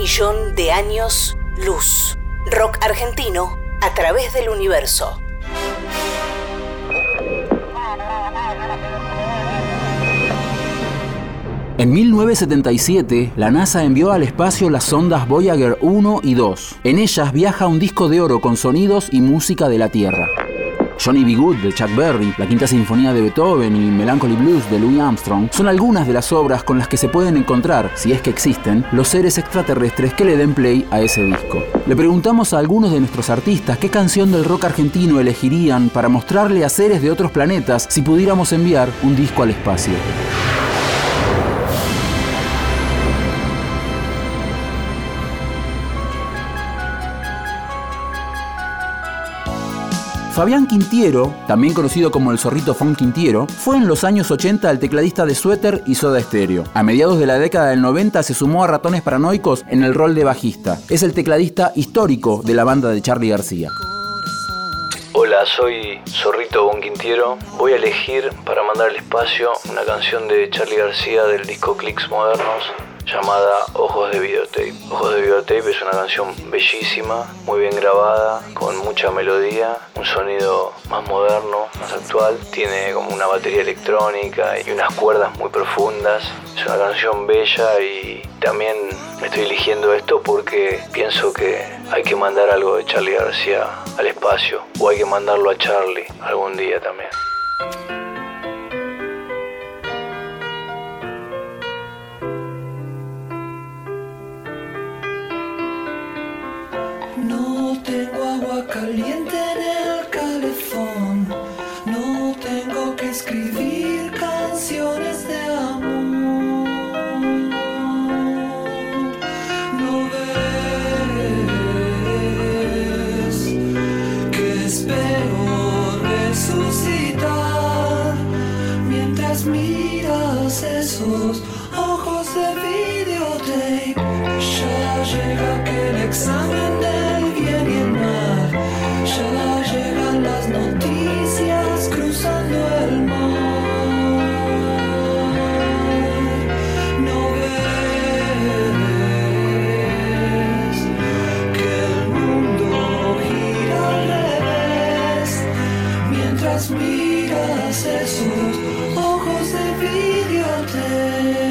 millón de años luz. Rock argentino a través del universo. En 1977, la NASA envió al espacio las sondas Voyager 1 y 2. En ellas viaja un disco de oro con sonidos y música de la Tierra. Johnny B. Good de Chuck Berry, la Quinta Sinfonía de Beethoven y Melancholy Blues de Louis Armstrong son algunas de las obras con las que se pueden encontrar, si es que existen, los seres extraterrestres que le den play a ese disco. Le preguntamos a algunos de nuestros artistas qué canción del rock argentino elegirían para mostrarle a seres de otros planetas si pudiéramos enviar un disco al espacio. Fabián Quintiero, también conocido como el zorrito Fon Quintiero, fue en los años 80 el tecladista de Suéter y Soda Stereo. A mediados de la década del 90 se sumó a Ratones Paranoicos en el rol de bajista. Es el tecladista histórico de la banda de Charlie García. Hola, soy Zorrito Bon Quintiero. Voy a elegir para mandar al espacio una canción de Charlie García del disco Clicks Modernos llamada Ojos de Videotape. Ojos de Videotape es una canción bellísima, muy bien grabada, con mucha melodía, un sonido más moderno, más actual. Tiene como una batería electrónica y unas cuerdas muy profundas. Es una canción bella y también estoy eligiendo esto porque pienso que hay que mandar algo de Charlie García al espacio o hay que mandarlo a Charlie algún día también. caliente en el esos ojos de videotape. Ya llega aquel examen del videotape.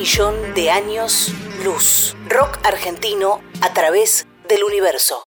Millón de años luz. Rock argentino a través del universo.